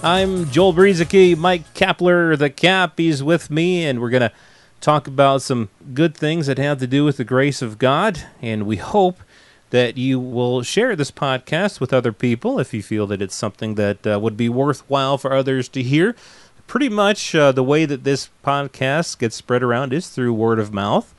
I'm Joel Brueseke, Mike Kapler, the Cap. He's with me, and we're going to talk about some good things that have to do with the grace of God. And we hope that you will share this podcast with other people if you feel that it's something that uh, would be worthwhile for others to hear. Pretty much uh, the way that this podcast gets spread around is through word of mouth.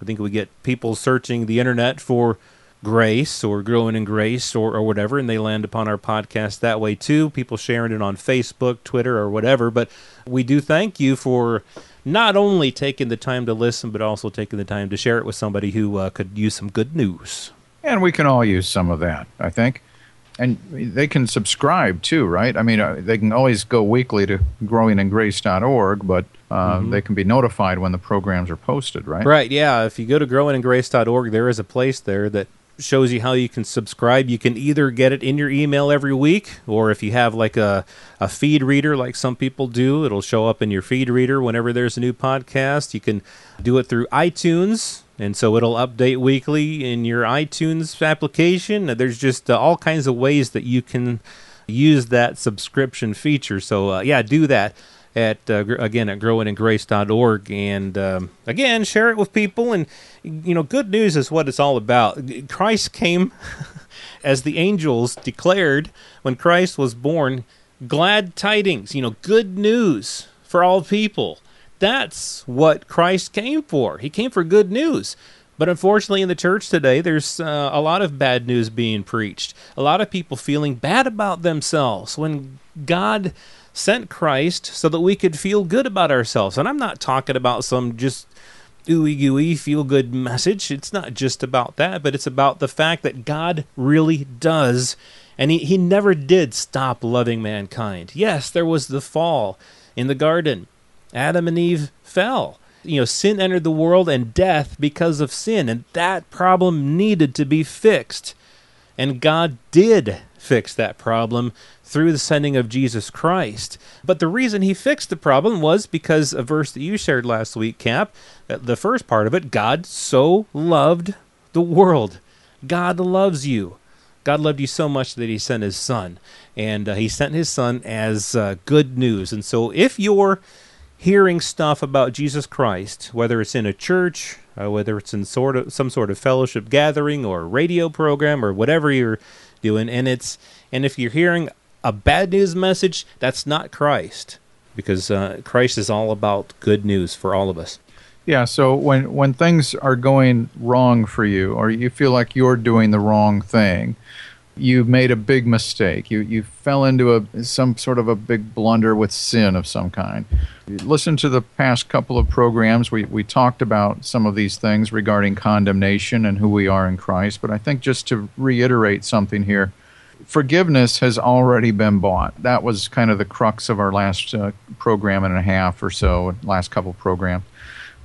I think we get people searching the internet for grace or growing in grace or, or whatever, and they land upon our podcast that way too. People sharing it on Facebook, Twitter, or whatever. But we do thank you for not only taking the time to listen, but also taking the time to share it with somebody who uh, could use some good news. And we can all use some of that, I think. And they can subscribe too, right? I mean, uh, they can always go weekly to growingingrace.org, but uh, mm-hmm. they can be notified when the programs are posted, right? Right, yeah. If you go to growingingrace.org, there is a place there that shows you how you can subscribe. You can either get it in your email every week, or if you have like a, a feed reader, like some people do, it'll show up in your feed reader whenever there's a new podcast. You can do it through iTunes, and so it'll update weekly in your iTunes application. There's just uh, all kinds of ways that you can use that subscription feature. So, uh, yeah, do that at uh, again at growingingrace.org and um, again share it with people. And you know good news is what it's all about. Christ came as the angels declared when christ was born. Glad tidings you know good news for all people. That's what christ came for. He came for good news. But unfortunately, in the church today, there's uh, a lot of bad news being preached. A lot of people feeling bad about themselves when God sent Christ so that we could feel good about ourselves. And I'm not talking about some just ooey gooey feel good message. It's not just about that, but it's about the fact that God really does. And he, he never did stop loving mankind. Yes, there was the fall in the garden. Adam and Eve fell. You know, sin entered the world and death because of sin. And that problem needed to be fixed. And God did fix that problem through the sending of Jesus Christ. But the reason he fixed the problem was because a verse that you shared last week, Cap, uh, the first part of it God so loved the world. God loves you. God loved you so much that he sent his son. And uh, he sent his son as uh, good news. And so if you're hearing stuff about Jesus Christ, whether it's in a church, uh, whether it's in sort of some sort of fellowship gathering or radio program or whatever you're doing, and it's and if you're hearing a bad news message, that's not Christ, because uh, Christ is all about good news for all of us. Yeah. So when when things are going wrong for you, or you feel like you're doing the wrong thing, you made a big mistake. You you fell into a some sort of a big blunder with sin of some kind. Listen to the past couple of programs. We we talked about some of these things regarding condemnation and who we are in Christ. But I think just to reiterate something here, forgiveness has already been bought. That was kind of the crux of our last uh, program and a half or so, last couple programs.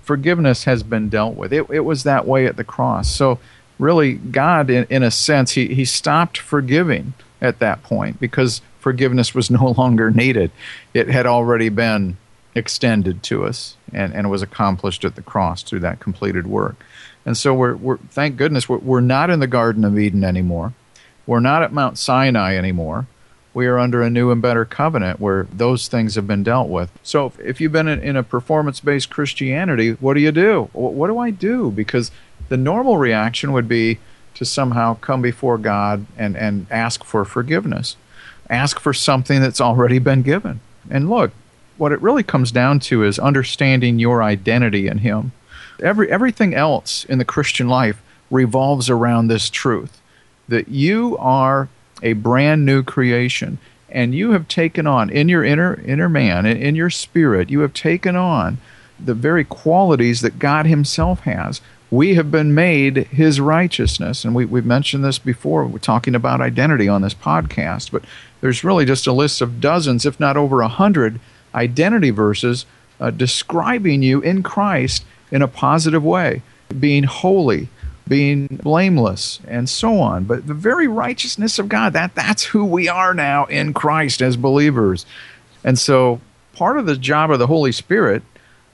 Forgiveness has been dealt with. It, it was that way at the cross. So, really, God, in, in a sense, he, he stopped forgiving at that point because forgiveness was no longer needed. It had already been extended to us and, and was accomplished at the cross through that completed work. And so, we're, we're thank goodness, we're, we're not in the Garden of Eden anymore we're not at Mount Sinai anymore. We are under a new and better covenant where those things have been dealt with. So if you've been in, a performance based Christianity, what do you do? What do I do? Because the normal reaction would be to somehow come before God and, and ask for forgiveness, ask for something that's already been given. And look, what it really comes down to is understanding your identity in Him. Every, everything else in the Christian life revolves around this truth that you are a brand new creation and you have taken on in your inner inner man in your spirit you have taken on the very qualities that God himself has we have been made his righteousness. And we, we've mentioned this before. We're talking about identity on this podcast, but there's really just a list of dozens, if not over a hundred, identity verses uh, describing you in Christ in a positive way, being holy, being blameless, and so on. But the very righteousness of God, that, that's who we are now in Christ as believers. And so part of the job of the Holy Spirit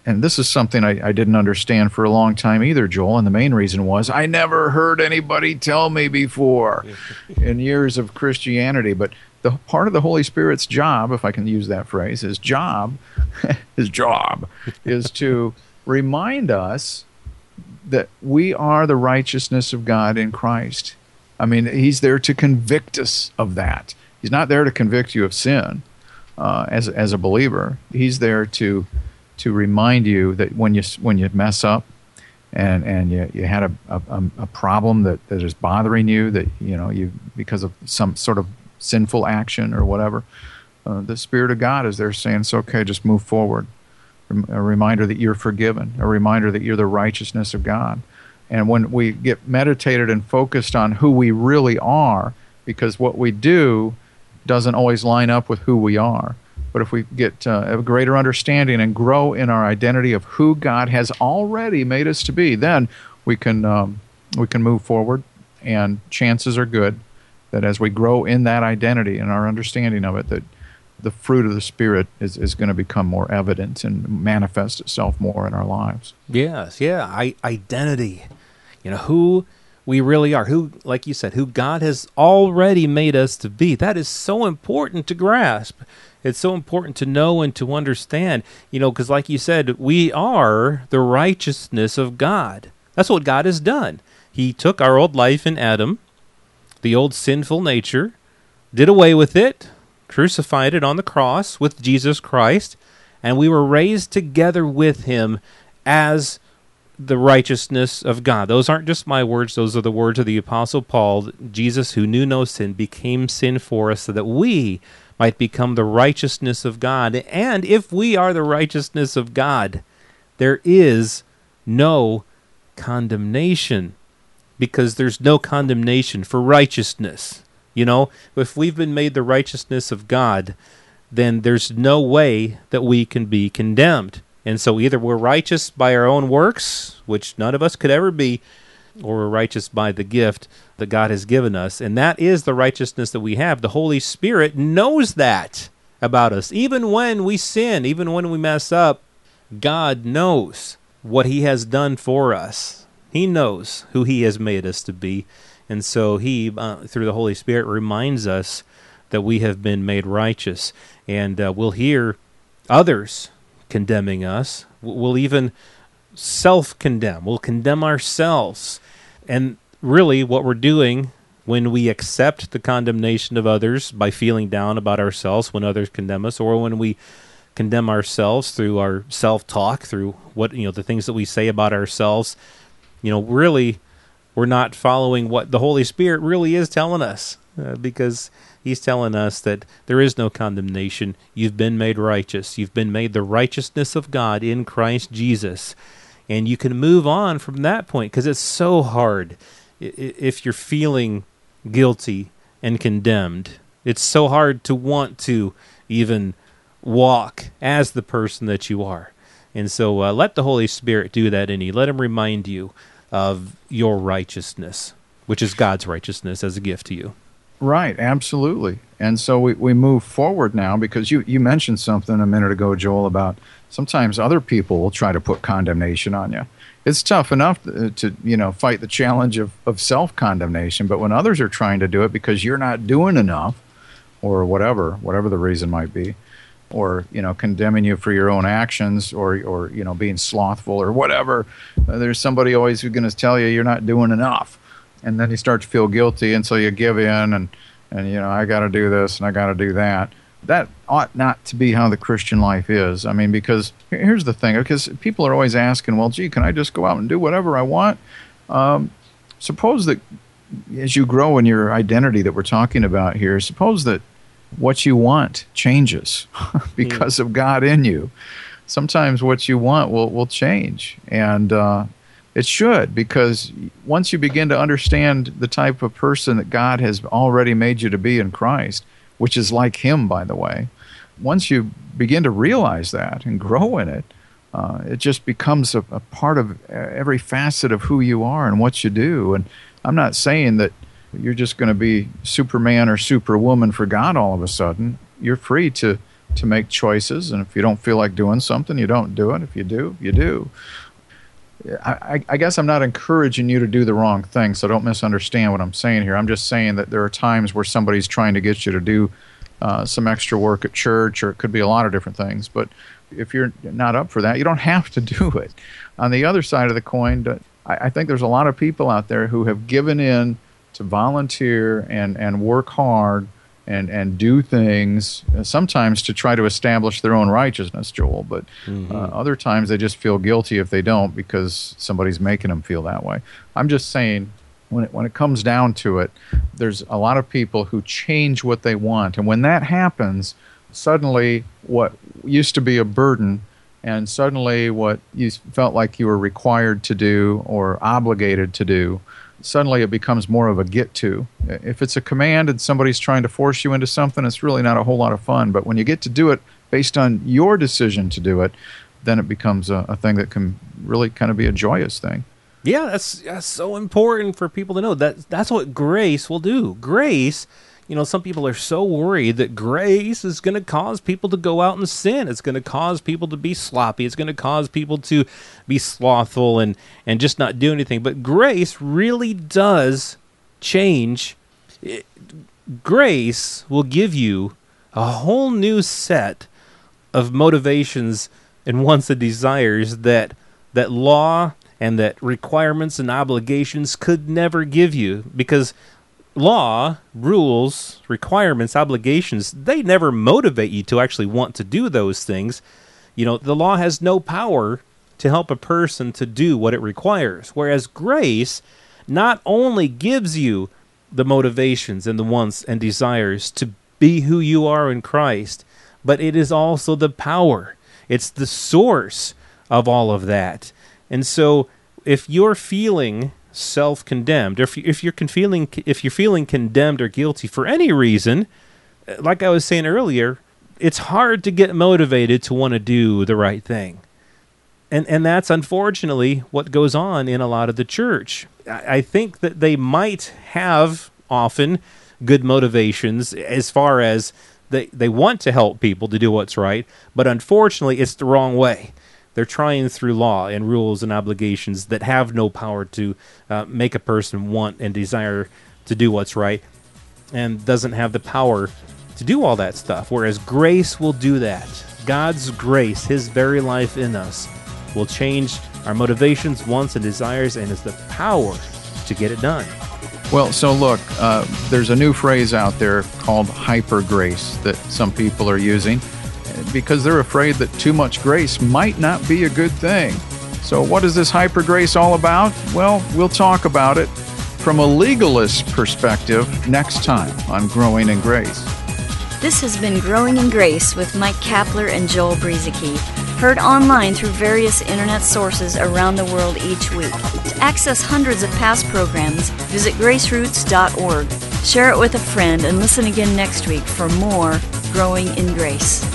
and this is something I, I, didn't understand for a long time either, Joel. And the main reason was I never heard anybody tell me before in years of Christianity. But the part of the Holy Spirit's job, if I can use that phrase, his job, his job is to remind us that we are the righteousness of God in Christ. I mean, he's there to convict us of that. He's not there to convict you of sin uh, as as a believer. He's there to to remind you that when you when you mess up and and you, you had a, a, a problem that, that is bothering you that you know you because of some sort of sinful action or whatever uh, the spirit of god is there saying it's okay just move forward. A reminder that you're forgiven a reminder that you're the righteousness of god. And when we get meditated and focused on who we really are because what we do doesn't always line up with who we are but if we get uh, a greater understanding and grow in our identity of who God has already made us to be, then we can um, we can move forward. And chances are good that as we grow in that identity and our understanding of it, that the fruit of the Spirit is, is going to become more evident and manifest itself more in our lives. Yes, yeah, I, identity. You know who we really are, who, like you said, who God has already made us to be. That is so important to grasp it's so important to know and to understand, you know, because like you said, we are the righteousness of God. That's what God has done. He took our old life in Adam, the old sinful nature, did away with it, crucified it on the cross with Jesus Christ, and we were raised together with him as the righteousness of God. Those aren't just my words, those are the words of the Apostle Paul. Jesus, who knew no sin, became sin for us so that we might become the righteousness of God. And if we are the righteousness of God, there is no condemnation because there's no condemnation for righteousness. You know, if we've been made the righteousness of God, then there's no way that we can be condemned. And so either we're righteous by our own works, which none of us could ever be, or we're righteous by the gift that God has given us. And that is the righteousness that we have. The Holy Spirit knows that about us. Even when we sin, even when we mess up, God knows what He has done for us. He knows who He has made us to be. And so He, uh, through the Holy Spirit, reminds us that we have been made righteous. And uh, we'll hear others condemning us. We'll even self condemn. We'll condemn ourselves. And really, what we're doing when we accept the condemnation of others by feeling down about ourselves when others condemn us, or when we condemn ourselves through our self talk, through what, you know, the things that we say about ourselves, you know, really, we're not following what the Holy Spirit really is telling us. Uh, because he's telling us that there is no condemnation. You've been made righteous. You've been made the righteousness of God in Christ Jesus and you can move on from that point because it's so hard if you're feeling guilty and condemned. It's so hard to want to even walk as the person that you are. And so uh, let the Holy Spirit do that in you. Let Him remind you of your righteousness, which is God's righteousness as a gift to you. Right, absolutely. And so we, we move forward now because you, you mentioned something a minute ago, Joel, about sometimes other people will try to put condemnation on you. It's tough enough to, to you know fight the challenge of, of self condemnation, but when others are trying to do it because you're not doing enough, or whatever, whatever the reason might be, or you know condemning you for your own actions, or or you know being slothful or whatever, uh, there's somebody always who's going to tell you you're not doing enough, and then you start to feel guilty, and so you give in and and you know I got to do this and I got to do that that ought not to be how the Christian life is. I mean, because here's the thing: because people are always asking, "Well, gee, can I just go out and do whatever I want?" Um, suppose that as you grow in your identity that we're talking about here, suppose that what you want changes because of God in you. Sometimes what you want will will change, and uh, It should, because once you begin to understand the type of person that God has already made you to be in Christ, which is like Him, by the way, once you begin to realize that and grow in it, uh, it just becomes a, a, part of every facet of who you are and what you do. And I'm not saying that you're just going to be Superman or Superwoman for God all of a sudden. You're free to to make choices, and if you don't feel like doing something, you don't do it. If you do, you do. I, I, guess I'm not encouraging you to do the wrong thing, so don't misunderstand what I'm saying here. I'm just saying that there are times where somebody's trying to get you to do uh, some extra work at church, or it could be a lot of different things. But if you're not up for that, you don't have to do it. On the other side of the coin, I, I think there's a lot of people out there who have given in to volunteer and, and work hard and and do things uh, sometimes to try to establish their own righteousness joel but mm-hmm. uh, other times they just feel guilty if they don't because somebody's making them feel that way i'm just saying when it, when it comes down to it there's a lot of people who change what they want and when that happens suddenly what used to be a burden and suddenly what you felt like you were required to do or obligated to do suddenly it becomes more of a get to. If it's a command and somebody's trying to force you into something, it's really not a whole lot of fun. But when you get to do it based on your decision to do it, then it becomes a, a thing that can really kind of be a joyous thing. Yeah, that's, that's so important for people to know. That that's what grace will do. Grace you know, some people are so worried that grace is going to cause people to go out and sin. It's going to cause people to be sloppy. It's going to cause people to be slothful and, and just not do anything. But grace really does change. It, grace will give you a whole new set of motivations and wants and desires that that law and that requirements and obligations could never give you because law, rules, requirements, obligations, they never motivate you to actually want to do those things. You know, the law has no power to help a person to do what it requires. Whereas grace not only gives you the motivations and the wants and desires to be who you are in Christ, but it is also the power. It's the source of all of that. And so if you're feeling self-condemned, if you, if you're feeling if you're feeling condemned or guilty for any reason, uh, like I was saying earlier, it's hard to get motivated to want to do the right thing. And and that's unfortunately what goes on in a lot of the church. I, I think that they might have often good motivations as far as they, they want to help people to do what's right, but unfortunately it's the wrong way. They're trying through law and rules and obligations that have no power to uh, make a person want and desire to do what's right and doesn't have the power to do all that stuff. Whereas grace will do that. God's grace, His very life in us, will change our motivations, wants, and desires, and is the power to get it done. Well, so look, uh, there's a new phrase out there called hyper grace that some people are using because they're afraid that too much grace might not be a good thing. So, what is this hyper grace all about? Well, we'll talk about it from a legalist perspective next time on Growing in Grace. This has been Growing in Grace with Mike Kapler and Joel Brueseke, heard online through various internet sources around the world each week. To access hundreds of past programs, visit graceroots.org. Share it with a friend and listen again next week for more Growing in Grace.